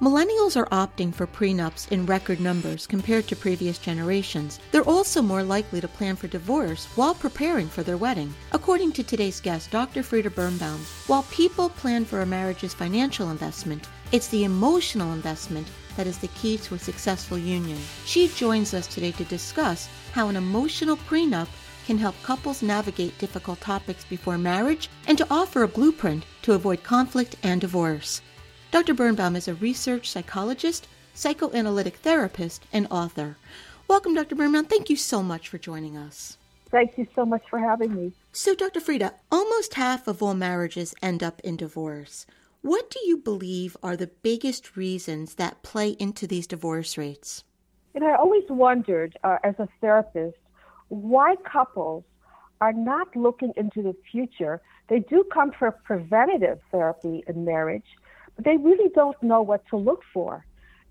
Millennials are opting for prenups in record numbers compared to previous generations. They're also more likely to plan for divorce while preparing for their wedding. According to today's guest, Dr. Frieda Birnbaum, while people plan for a marriage's financial investment, it's the emotional investment that is the key to a successful union. She joins us today to discuss how an emotional prenup can help couples navigate difficult topics before marriage and to offer a blueprint to avoid conflict and divorce. Dr. Birnbaum is a research psychologist, psychoanalytic therapist, and author. Welcome, Dr. Birnbaum. Thank you so much for joining us. Thank you so much for having me. So, Dr. Frieda, almost half of all marriages end up in divorce. What do you believe are the biggest reasons that play into these divorce rates? And I always wondered, uh, as a therapist, why couples are not looking into the future. They do come for preventative therapy in marriage, they really don't know what to look for.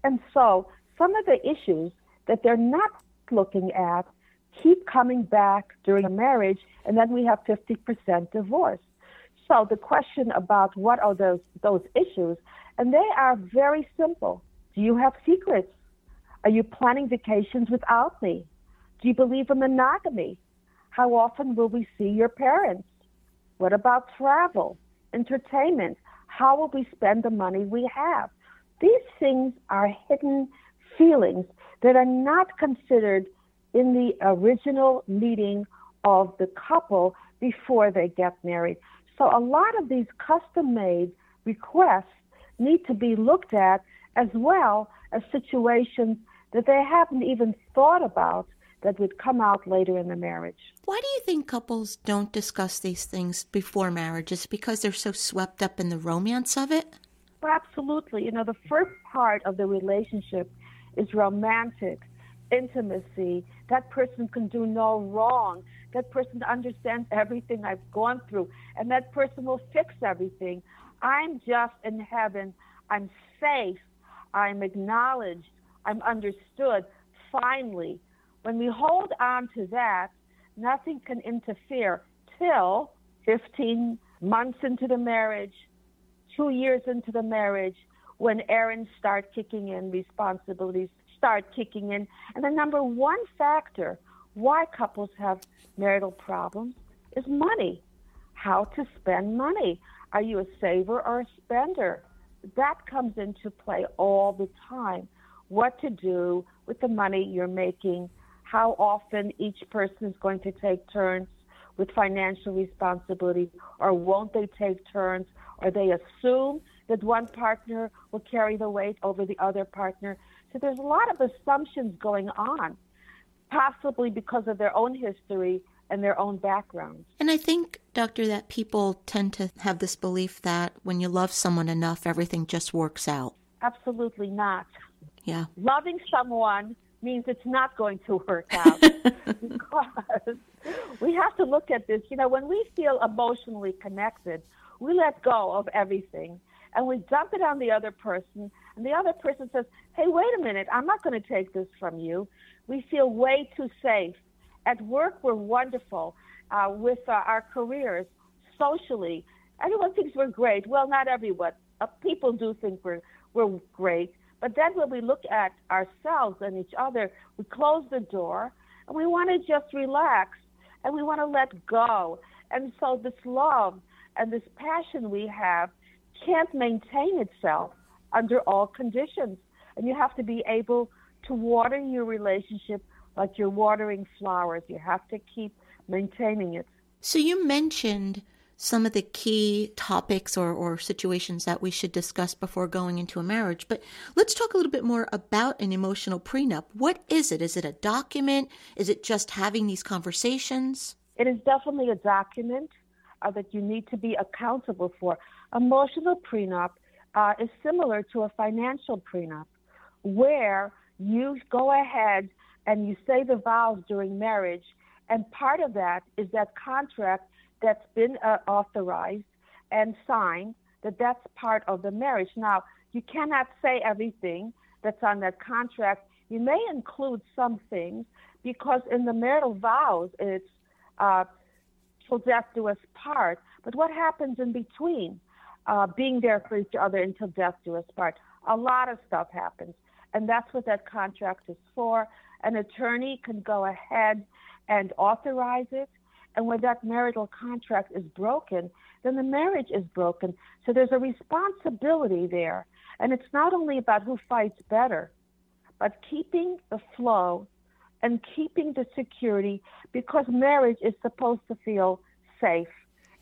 And so some of the issues that they're not looking at keep coming back during a marriage, and then we have 50% divorce. So the question about what are those, those issues, and they are very simple. Do you have secrets? Are you planning vacations without me? Do you believe in monogamy? How often will we see your parents? What about travel, entertainment? How will we spend the money we have? These things are hidden feelings that are not considered in the original meeting of the couple before they get married. So a lot of these custom made requests need to be looked at as well as situations that they haven't even thought about that would come out later in the marriage. Why do you think couples don't discuss these things before marriage? Is because they're so swept up in the romance of it? Well, absolutely. You know, the first part of the relationship is romantic intimacy. That person can do no wrong. That person understands everything I've gone through, and that person will fix everything. I'm just in heaven. I'm safe. I'm acknowledged. I'm understood. Finally, when we hold on to that, nothing can interfere till 15 months into the marriage, two years into the marriage, when errands start kicking in, responsibilities start kicking in. And the number one factor why couples have marital problems is money. How to spend money. Are you a saver or a spender? That comes into play all the time. What to do with the money you're making how often each person is going to take turns with financial responsibility, or won't they take turns, or they assume that one partner will carry the weight over the other partner. So there's a lot of assumptions going on, possibly because of their own history and their own backgrounds. And I think, Doctor, that people tend to have this belief that when you love someone enough, everything just works out. Absolutely not. Yeah. Loving someone means it's not going to work out because we have to look at this. You know, when we feel emotionally connected, we let go of everything and we dump it on the other person. And the other person says, Hey, wait a minute, I'm not going to take this from you. We feel way too safe. At work, we're wonderful uh, with uh, our careers, socially. Everyone thinks we're great. Well, not everyone. Uh, people do think we're, we're great. But then when we look at ourselves and each other, we close the door and we want to just relax and we want to let go. And so this love and this passion we have can't maintain itself under all conditions. And you have to be able to water your relationship like you're watering flowers. You have to keep maintaining it. So you mentioned some of the key topics or, or situations that we should discuss before going into a marriage. But let's talk a little bit more about an emotional prenup. What is it? Is it a document? Is it just having these conversations? It is definitely a document uh, that you need to be accountable for. Emotional prenup uh, is similar to a financial prenup, where you go ahead and you say the vows during marriage, and part of that is that contract that's been uh, authorized and signed. That that's part of the marriage. Now, you cannot say everything that's on that contract. You may include some things because in the marital vows, it's uh, till death do us part. But what happens in between? Uh, being there for each other until death do us part. A lot of stuff happens. And that's what that contract is for. An attorney can go ahead and authorize it. And when that marital contract is broken, then the marriage is broken. So there's a responsibility there. And it's not only about who fights better, but keeping the flow and keeping the security because marriage is supposed to feel safe.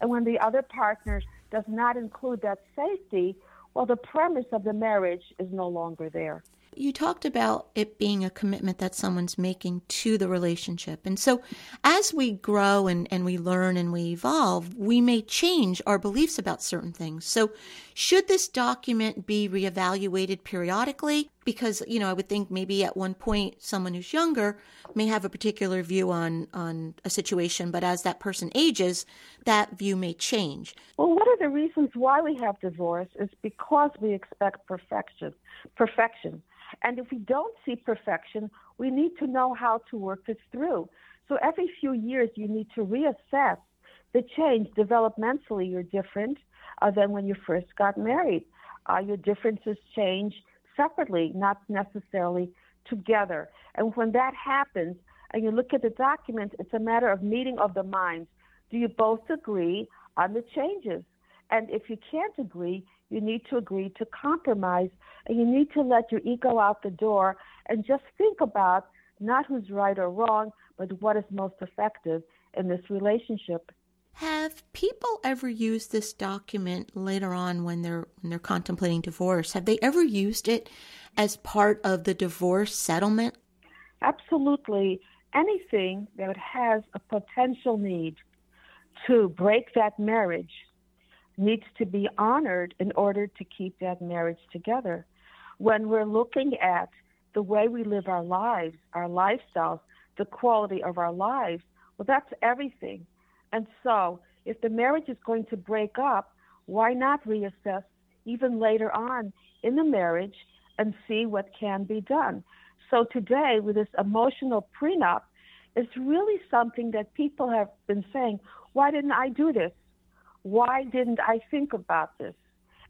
And when the other partner does not include that safety, well, the premise of the marriage is no longer there you talked about it being a commitment that someone's making to the relationship. And so as we grow and, and we learn and we evolve, we may change our beliefs about certain things. So should this document be reevaluated periodically? Because, you know, I would think maybe at one point someone who's younger may have a particular view on, on a situation, but as that person ages, that view may change. Well, one of the reasons why we have divorce is because we expect perfection. Perfection. And if we don't see perfection, we need to know how to work this through. So every few years, you need to reassess the change. Developmentally, you're different uh, than when you first got married. Uh, your differences change separately, not necessarily together. And when that happens, and you look at the document, it's a matter of meeting of the minds. Do you both agree on the changes? And if you can't agree, you need to agree to compromise and you need to let your ego out the door and just think about not who's right or wrong, but what is most effective in this relationship. Have people ever used this document later on when they're when they're contemplating divorce? Have they ever used it as part of the divorce settlement? Absolutely. Anything that has a potential need to break that marriage needs to be honored in order to keep that marriage together. When we're looking at the way we live our lives, our lifestyles, the quality of our lives, well, that's everything. And so, if the marriage is going to break up, why not reassess even later on in the marriage and see what can be done? So, today, with this emotional prenup, it's really something that people have been saying, why didn't I do this? why didn't I think about this?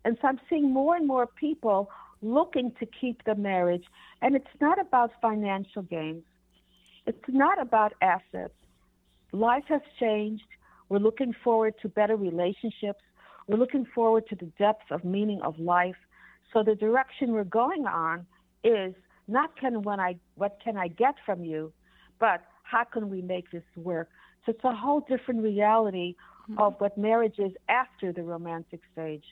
And so I'm seeing more and more people looking to keep the marriage. And it's not about financial gains, it's not about assets. Life has changed. We're looking forward to better relationships. We're looking forward to the depth of meaning of life. So the direction we're going on is not can when I what can I get from you, but how can we make this work? So it's a whole different reality mm-hmm. of what marriage is after the romantic stage.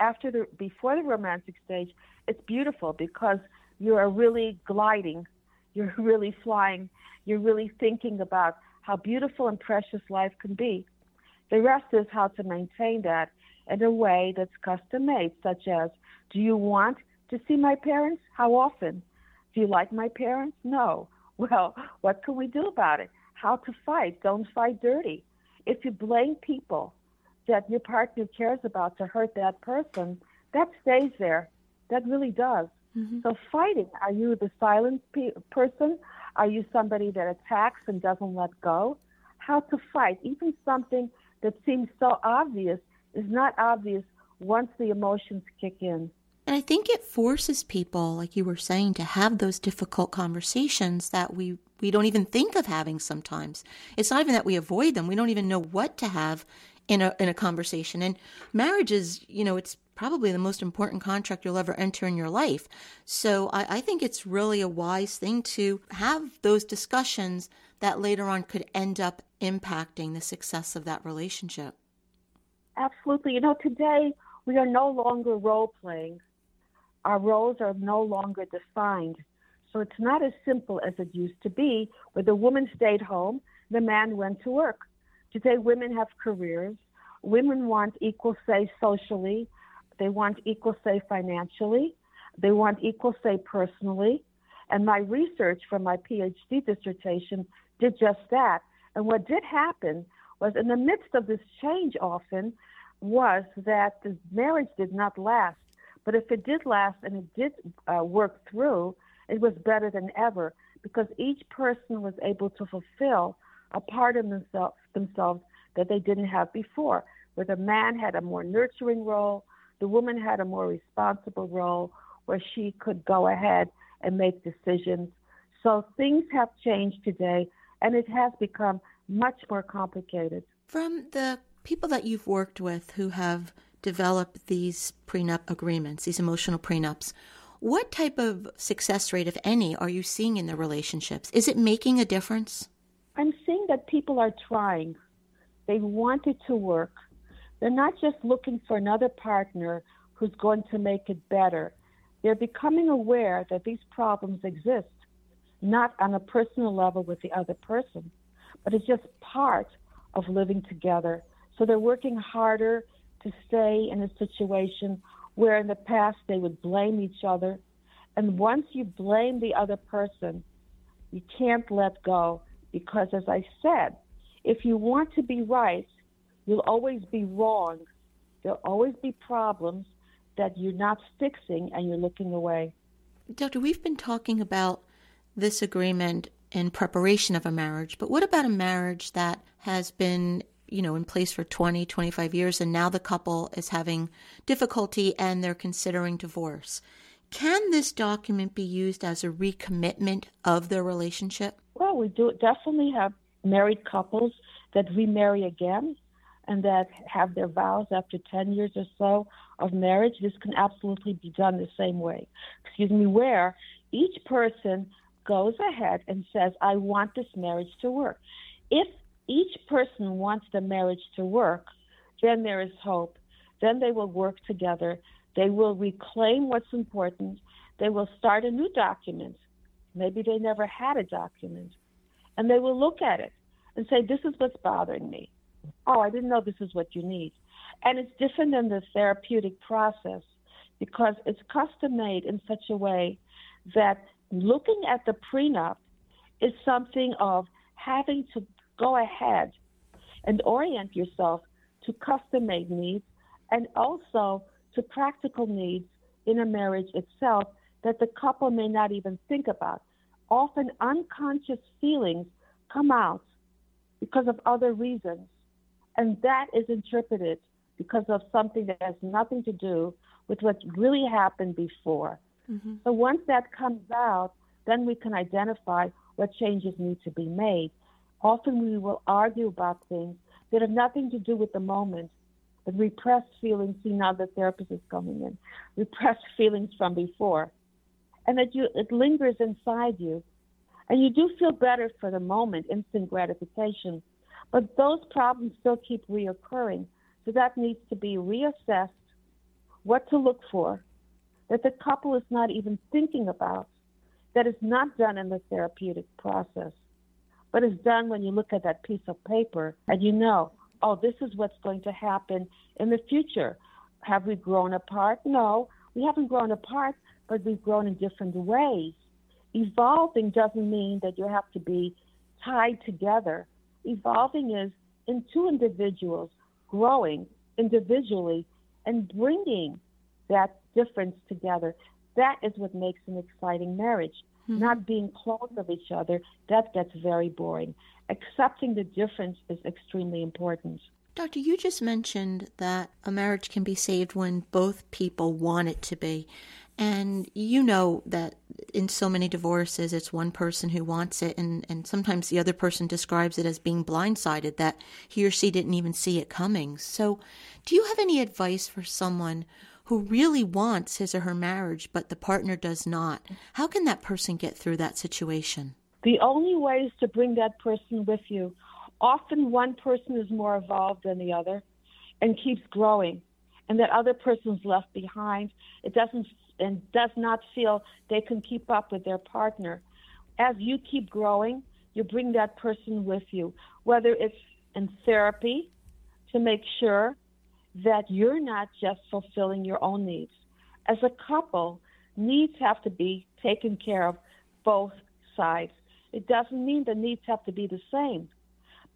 After the before the romantic stage, it's beautiful because you are really gliding, you're really flying, you're really thinking about how beautiful and precious life can be. The rest is how to maintain that in a way that's custom made, such as do you want to see my parents? How often? Do you like my parents? No. Well, what can we do about it? How to fight? Don't fight dirty if you blame people that your partner cares about to hurt that person, that stays there. That really does. Mm-hmm. So fighting, are you the silent pe- person? Are you somebody that attacks and doesn't let go? How to fight, even something that seems so obvious is not obvious once the emotions kick in. And I think it forces people, like you were saying, to have those difficult conversations that we we don't even think of having sometimes. It's not even that we avoid them. We don't even know what to have in a in a conversation. And marriage is, you know, it's probably the most important contract you'll ever enter in your life. So I, I think it's really a wise thing to have those discussions that later on could end up impacting the success of that relationship. Absolutely. You know, today we are no longer role playing. Our roles are no longer defined. So it's not as simple as it used to be, where the woman stayed home, the man went to work. Today, women have careers. Women want equal say socially. They want equal say financially. They want equal say personally. And my research from my PhD dissertation did just that. And what did happen was in the midst of this change often was that the marriage did not last. But if it did last and it did uh, work through, it was better than ever because each person was able to fulfill a part of themselves, themselves that they didn't have before, where the man had a more nurturing role, the woman had a more responsible role, where she could go ahead and make decisions. So things have changed today, and it has become much more complicated. From the people that you've worked with who have developed these prenup agreements, these emotional prenups, what type of success rate, if any, are you seeing in the relationships? Is it making a difference? I'm seeing that people are trying. They want it to work. They're not just looking for another partner who's going to make it better. They're becoming aware that these problems exist, not on a personal level with the other person, but it's just part of living together. So they're working harder to stay in a situation where in the past they would blame each other. And once you blame the other person, you can't let go because, as I said, if you want to be right, you'll always be wrong. There'll always be problems that you're not fixing and you're looking away. Doctor, we've been talking about this agreement in preparation of a marriage, but what about a marriage that has been you know in place for 20 25 years and now the couple is having difficulty and they're considering divorce can this document be used as a recommitment of their relationship well we do definitely have married couples that remarry again and that have their vows after 10 years or so of marriage this can absolutely be done the same way excuse me where each person goes ahead and says i want this marriage to work if each person wants the marriage to work, then there is hope. Then they will work together. They will reclaim what's important. They will start a new document. Maybe they never had a document. And they will look at it and say, This is what's bothering me. Oh, I didn't know this is what you need. And it's different than the therapeutic process because it's custom made in such a way that looking at the prenup is something of having to go ahead and orient yourself to custom made needs and also to practical needs in a marriage itself that the couple may not even think about. Often unconscious feelings come out because of other reasons, and that is interpreted because of something that has nothing to do with what really happened before. Mm-hmm. So once that comes out, then we can identify what changes need to be made. Often we will argue about things that have nothing to do with the moment, but repressed feelings. See, now the therapist is coming in. Repressed feelings from before, and that you it lingers inside you, and you do feel better for the moment, instant gratification, but those problems still keep reoccurring. So that needs to be reassessed. What to look for, that the couple is not even thinking about, that is not done in the therapeutic process but it's done when you look at that piece of paper and you know, oh, this is what's going to happen in the future. Have we grown apart? No, we haven't grown apart, but we've grown in different ways. Evolving doesn't mean that you have to be tied together. Evolving is in two individuals growing individually and bringing that difference together. That is what makes an exciting marriage mm-hmm. not being clones of each other, that gets very boring. Accepting the difference is extremely important. Doctor, you just mentioned that a marriage can be saved when both people want it to be. And you know that in so many divorces, it's one person who wants it, and, and sometimes the other person describes it as being blindsided, that he or she didn't even see it coming. So, do you have any advice for someone who really wants his or her marriage, but the partner does not. How can that person get through that situation? The only way is to bring that person with you. Often one person is more evolved than the other. and keeps growing, and that other person's left behind. It doesn't and does not feel they can keep up with their partner. As you keep growing, you bring that person with you, whether it's in therapy to make sure that you're not just fulfilling your own needs. As a couple, needs have to be taken care of both sides. It doesn't mean the needs have to be the same,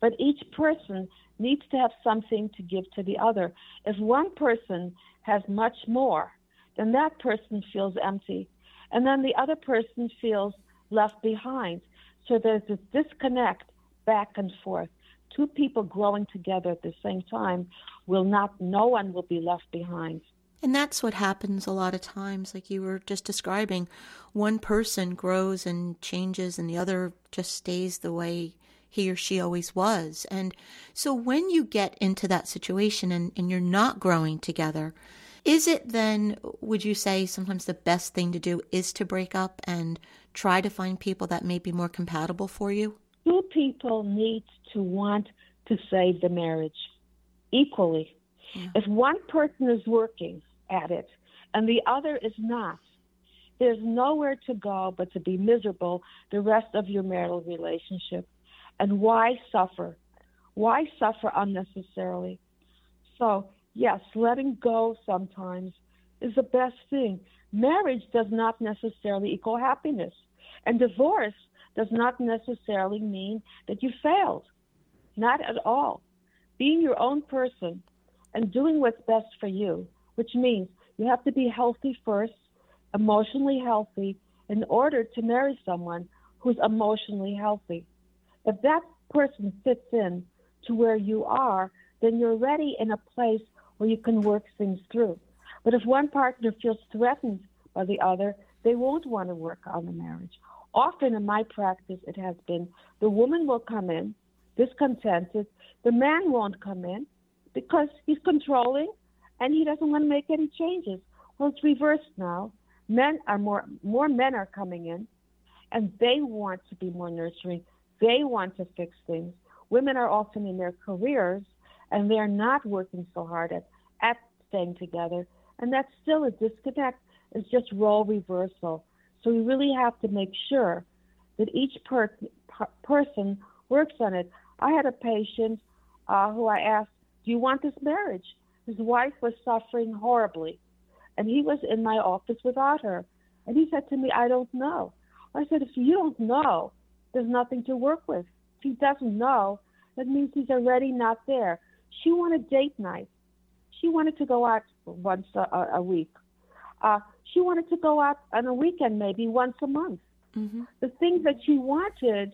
but each person needs to have something to give to the other. If one person has much more, then that person feels empty. And then the other person feels left behind. So there's this disconnect back and forth. Two people growing together at the same time will not, no one will be left behind. And that's what happens a lot of times, like you were just describing. One person grows and changes, and the other just stays the way he or she always was. And so when you get into that situation and, and you're not growing together, is it then, would you say, sometimes the best thing to do is to break up and try to find people that may be more compatible for you? Two people need to want to save the marriage equally. Yeah. If one person is working at it and the other is not, there's nowhere to go but to be miserable the rest of your marital relationship. And why suffer? Why suffer unnecessarily? So, yes, letting go sometimes is the best thing. Marriage does not necessarily equal happiness, and divorce does not necessarily mean that you failed. Not at all. Being your own person and doing what's best for you, which means you have to be healthy first, emotionally healthy, in order to marry someone who's emotionally healthy. If that person fits in to where you are, then you're ready in a place where you can work things through. But if one partner feels threatened by the other, they won't want to work on the marriage. Often in my practice, it has been the woman will come in discontented, the man won't come in because he's controlling and he doesn't want to make any changes. Well, it's reversed now. Men are more, more men are coming in and they want to be more nurturing. They want to fix things. Women are often in their careers and they're not working so hard at, at staying together. And that's still a disconnect. It's just role reversal. So we really have to make sure that each per- per- person works on it. I had a patient uh, who I asked, Do you want this marriage? His wife was suffering horribly, and he was in my office without her. And he said to me, I don't know. I said, If you don't know, there's nothing to work with. If he doesn't know, that means he's already not there. She wanted date night. She wanted to go out once a, a week. Uh, she wanted to go out on a weekend, maybe once a month. Mm-hmm. The things that she wanted,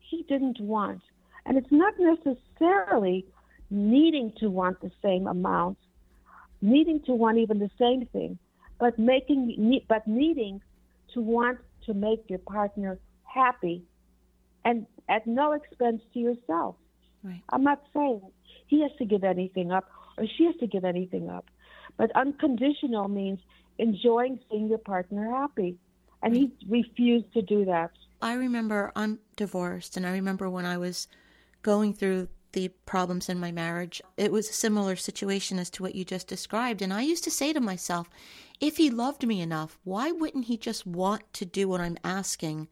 he didn't want. And it's not necessarily needing to want the same amount, needing to want even the same thing, but making but needing to want to make your partner happy and at no expense to yourself. Right. I'm not saying he has to give anything up or she has to give anything up. But unconditional means enjoying seeing your partner happy. And he refused to do that. I remember I'm divorced, and I remember when I was going through the problems in my marriage, it was a similar situation as to what you just described. And I used to say to myself, if he loved me enough, why wouldn't he just want to do what I'm asking?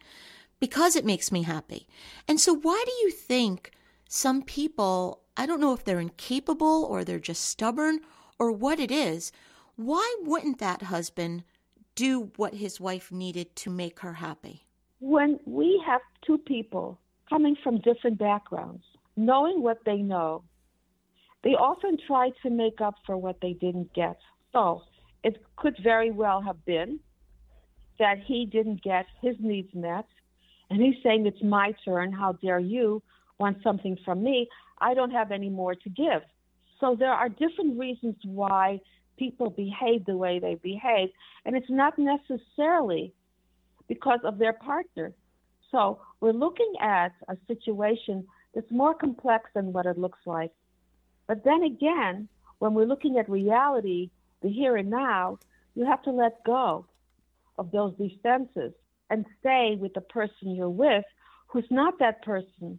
Because it makes me happy. And so, why do you think some people, I don't know if they're incapable or they're just stubborn or what it is, why wouldn't that husband do what his wife needed to make her happy? When we have two people coming from different backgrounds, knowing what they know, they often try to make up for what they didn't get. So it could very well have been that he didn't get his needs met, and he's saying, It's my turn. How dare you want something from me? I don't have any more to give. So there are different reasons why people behave the way they behave, and it's not necessarily because of their partner. So we're looking at a situation that's more complex than what it looks like. But then again, when we're looking at reality, the here and now, you have to let go of those defenses and stay with the person you're with who's not that person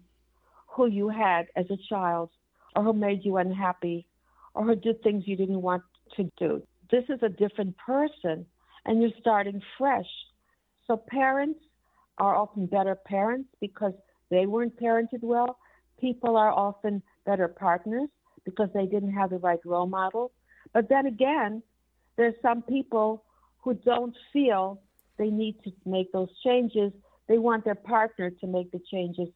who you had as a child or who made you unhappy or who did things you didn't want to do. This is a different person, and you're starting fresh. So parents are often better parents because they weren't parented well. People are often better partners because they didn't have the right role model. But then again, there's some people who don't feel they need to make those changes. They want their partner to make the changes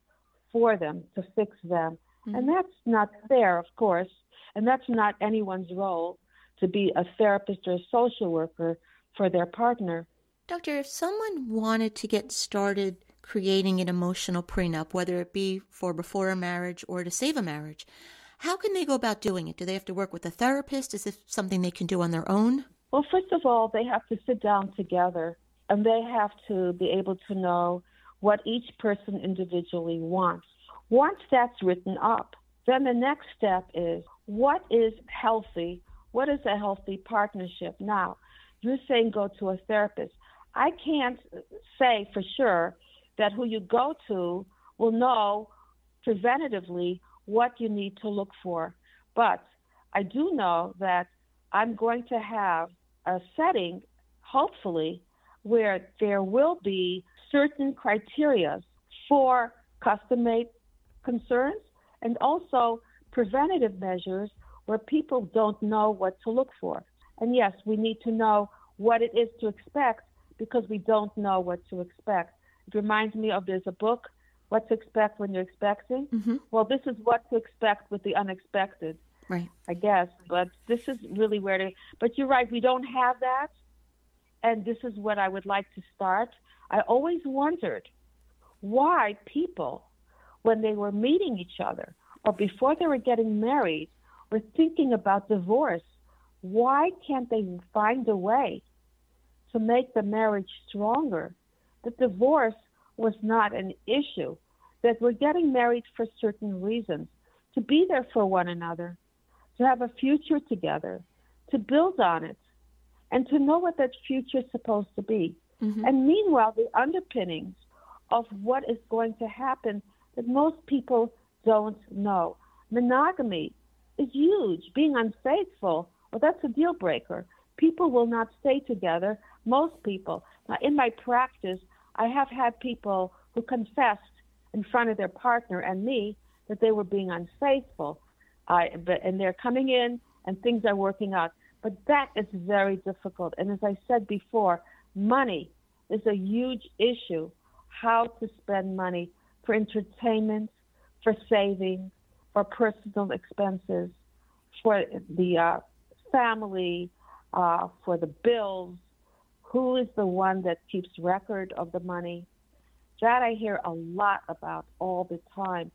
for them, to fix them. Mm-hmm. And that's not fair, of course. And that's not anyone's role to be a therapist or a social worker for their partner. Doctor, if someone wanted to get started creating an emotional prenup, whether it be for before a marriage or to save a marriage, how can they go about doing it? Do they have to work with a therapist? Is this something they can do on their own? Well, first of all, they have to sit down together and they have to be able to know what each person individually wants. Once that's written up, then the next step is what is healthy? What is a healthy partnership? Now, you're saying go to a therapist. I can't say for sure that who you go to will know preventatively what you need to look for. But I do know that I'm going to have a setting, hopefully, where there will be certain criteria for custom made concerns and also preventative measures where people don't know what to look for. And yes, we need to know what it is to expect because we don't know what to expect. It reminds me of there's a book, What to Expect When You're Expecting. Mm-hmm. Well, this is what to expect with the unexpected. Right. I guess, but this is really where to. But you're right, we don't have that, and this is what I would like to start. I always wondered why people, when they were meeting each other or before they were getting married, were thinking about divorce. Why can't they find a way to make the marriage stronger? That divorce was not an issue, that we're getting married for certain reasons, to be there for one another, to have a future together, to build on it, and to know what that future is supposed to be. Mm-hmm. And meanwhile, the underpinnings of what is going to happen that most people don't know. Monogamy is huge. Being unfaithful, well, that's a deal breaker. People will not stay together. Most people. Now, in my practice, I have had people who confessed in front of their partner and me that they were being unfaithful. I, but, and they're coming in and things are working out. But that is very difficult. And as I said before, money is a huge issue. How to spend money for entertainment, for saving, for personal expenses, for the uh, family, uh, for the bills. Who is the one that keeps record of the money? That I hear a lot about all the time.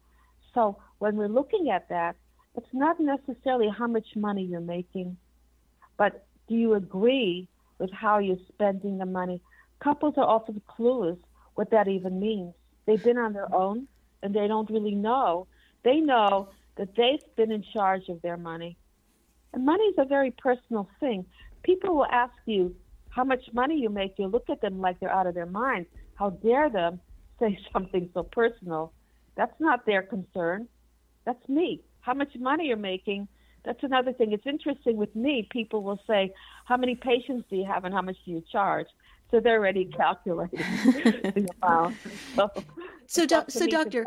So when we're looking at that, it's not necessarily how much money you're making, but do you agree with how you're spending the money? Couples are often clueless what that even means. They've been on their own and they don't really know. They know that they've been in charge of their money. And money is a very personal thing. People will ask you how much money you make. You look at them like they're out of their minds. How dare them say something so personal? That's not their concern. That's me. How much money you're making that's another thing. It's interesting with me. People will say, "How many patients do you have, and how much do you charge?" So they're already calculating the amount. So, so, do, so doctor,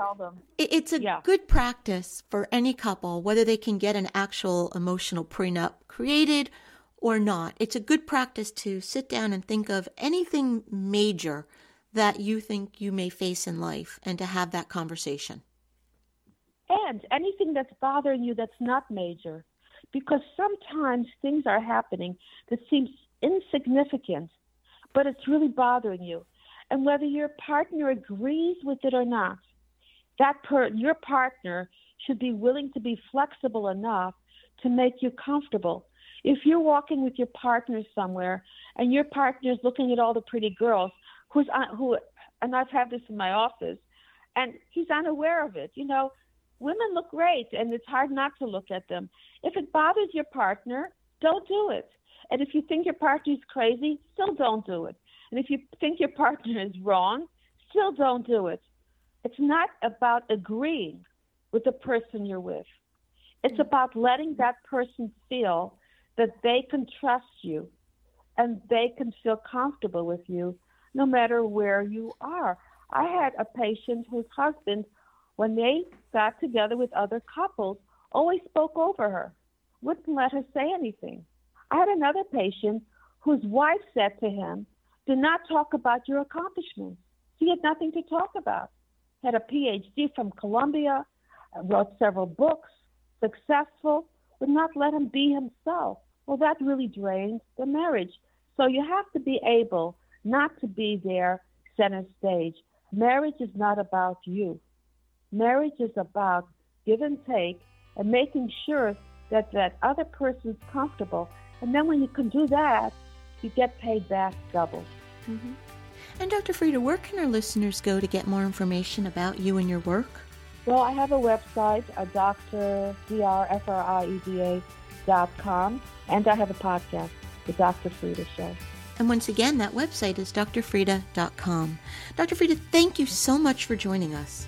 it's a yeah. good practice for any couple, whether they can get an actual emotional prenup created or not. It's a good practice to sit down and think of anything major that you think you may face in life, and to have that conversation and anything that's bothering you that's not major. Because sometimes things are happening that seems insignificant, but it's really bothering you. And whether your partner agrees with it or not, that per- your partner should be willing to be flexible enough to make you comfortable. If you're walking with your partner somewhere and your partner is looking at all the pretty girls, who's on, who, and I've had this in my office, and he's unaware of it. You know, women look great and it's hard not to look at them. If it bothers your partner, don't do it. And if you think your partner is crazy, still don't do it. And if you think your partner is wrong, still don't do it. It's not about agreeing with the person you're with. It's about letting that person feel that they can trust you and they can feel comfortable with you no matter where you are. I had a patient whose husband, when they got together with other couples, always spoke over her, wouldn't let her say anything. I had another patient whose wife said to him, Do not talk about your accomplishments. He had nothing to talk about. Had a PhD from Columbia, wrote several books, successful, would not let him be himself. Well, that really drained the marriage. So you have to be able not to be there center stage. Marriage is not about you. Marriage is about give and take and making sure that that other person's comfortable. And then when you can do that, you get paid back double. Mm-hmm. And Dr. Frieda, where can our listeners go to get more information about you and your work? Well, I have a website, a com, and I have a podcast, The Dr. Frieda Show. And once again, that website is drfrieda.com. Dr. Frieda, thank you so much for joining us.